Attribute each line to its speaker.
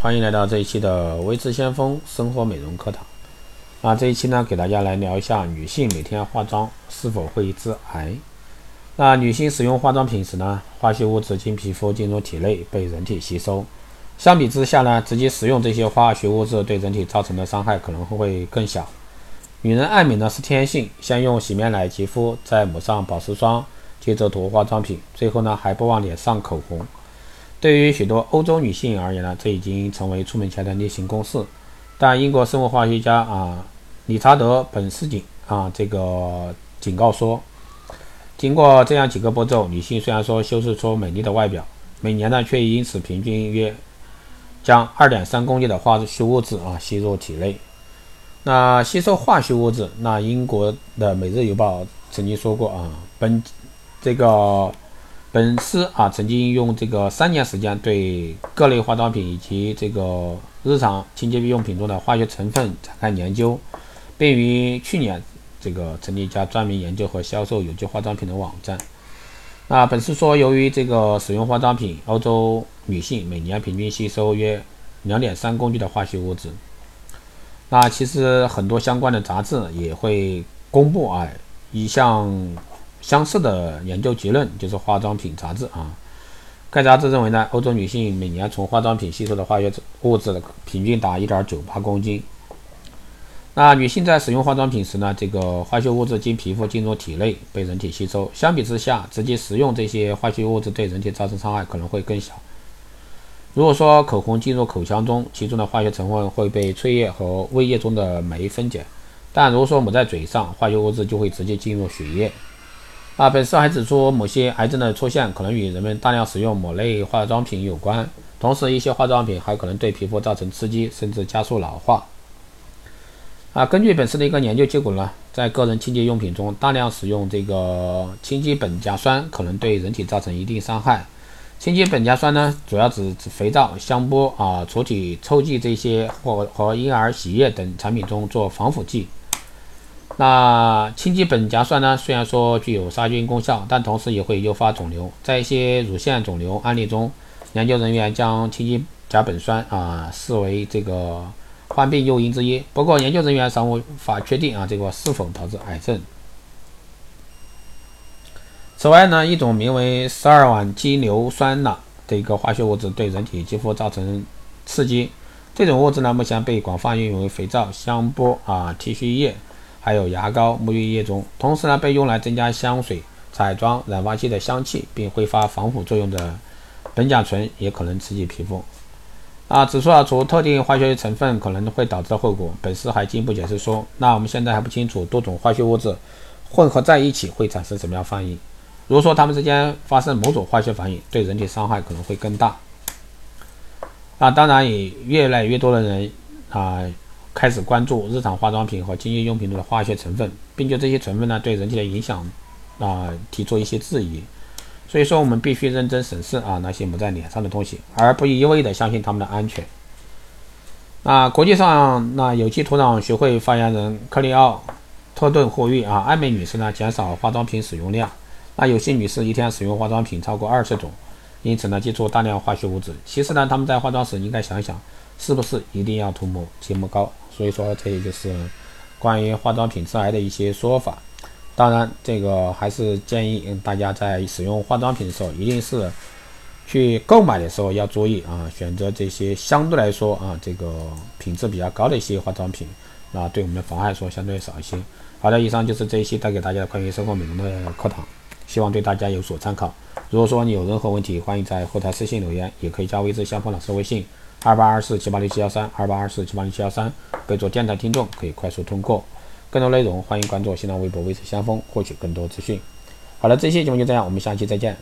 Speaker 1: 欢迎来到这一期的微知先锋生活美容课堂。那这一期呢，给大家来聊一下女性每天化妆是否会致癌。那女性使用化妆品时呢，化学物质经皮肤进入体内被人体吸收。相比之下呢，直接使用这些化学物质对人体造成的伤害可能会更小。女人爱美呢是天性，先用洗面奶洁肤，再抹上保湿霜，接着涂化妆品，最后呢还不忘脸上口红。对于许多欧洲女性而言呢，这已经成为出门前的例行公事。但英国生物化学家啊，理查德·本斯景啊，这个警告说，经过这样几个步骤，女性虽然说修饰出美丽的外表，每年呢却因此平均约。将二点三公斤的化学物质啊吸入体内。那吸收化学物质，那英国的《每日邮报》曾经说过啊，本这个本司啊曾经用这个三年时间对各类化妆品以及这个日常清洁用品中的化学成分展开研究，并于去年这个成立一家专门研究和销售有机化妆品的网站。那本司说，由于这个使用化妆品，欧洲女性每年平均吸收约两点三公斤的化学物质。那其实很多相关的杂志也会公布啊一项相似的研究结论，就是化妆品杂志啊。该杂志认为呢，欧洲女性每年从化妆品吸收的化学物质的平均达一点九八公斤。那女性在使用化妆品时呢，这个化学物质经皮肤进入体内被人体吸收。相比之下，直接食用这些化学物质对人体造成伤害可能会更小。如果说口红进入口腔中，其中的化学成分会被唾液和胃液中的酶分解；但如果说抹在嘴上，化学物质就会直接进入血液。啊，本书还指出，某些癌症的出现可能与人们大量使用某类化妆品有关，同时一些化妆品还可能对皮肤造成刺激，甚至加速老化。啊，根据本次的一个研究结果呢，在个人清洁用品中大量使用这个氢基苯甲酸，可能对人体造成一定伤害。氢基苯甲酸呢，主要指肥皂、香波啊、除体臭剂这些或和婴儿洗液等产品中做防腐剂。那氢基苯甲酸呢，虽然说具有杀菌功效，但同时也会诱发肿瘤。在一些乳腺肿瘤案例中，研究人员将氢基甲苯酸啊视为这个。患病诱因之一，不过研究人员尚无法确定啊这个是否导致癌症。此外呢，一种名为十二烷基硫酸钠的一个化学物质对人体肌肤造成刺激。这种物质呢，目前被广泛运用于肥皂、香波啊、剃须液，还有牙膏、沐浴液中。同时呢，被用来增加香水、彩妆、染发剂的香气，并挥发防腐作用的苯甲醇也可能刺激皮肤。啊，指出了除特定化学成分可能会导致的后果。本司还进一步解释说，那我们现在还不清楚多种化学物质混合在一起会产生什么样反应。如果说它们之间发生某种化学反应，对人体伤害可能会更大。啊，当然也越来越多的人啊开始关注日常化妆品和清洁用品中的化学成分，并就这些成分呢对人体的影响啊提出一些质疑。所以说，我们必须认真审视啊那些抹在脸上的东西，而不一味的相信它们的安全。那国际上，那有机土壤学会发言人克里奥特顿呼吁啊，爱美女士呢减少化妆品使用量。那有些女士一天使用化妆品超过二十种，因此呢接触大量化学物质。其实呢，他们在化妆时应该想想，是不是一定要涂抹睫毛膏。所以说，这也就是关于化妆品致癌的一些说法。当然，这个还是建议大家在使用化妆品的时候，一定是去购买的时候要注意啊，选择这些相对来说啊，这个品质比较高的一些化妆品，那对我们的妨害说相对少一些。好的，以上就是这一期带给大家关于生活美容的课堂，希望对大家有所参考。如果说你有任何问题，欢迎在后台私信留言，也可以加微之相锋老师微信二八二四七八六七幺三二八二四七八六七幺三，备注电台听众，可以快速通过。更多内容，欢迎关注新浪微博“微视相锋”，获取更多资讯。好了，这期节目就这样，我们下期再见。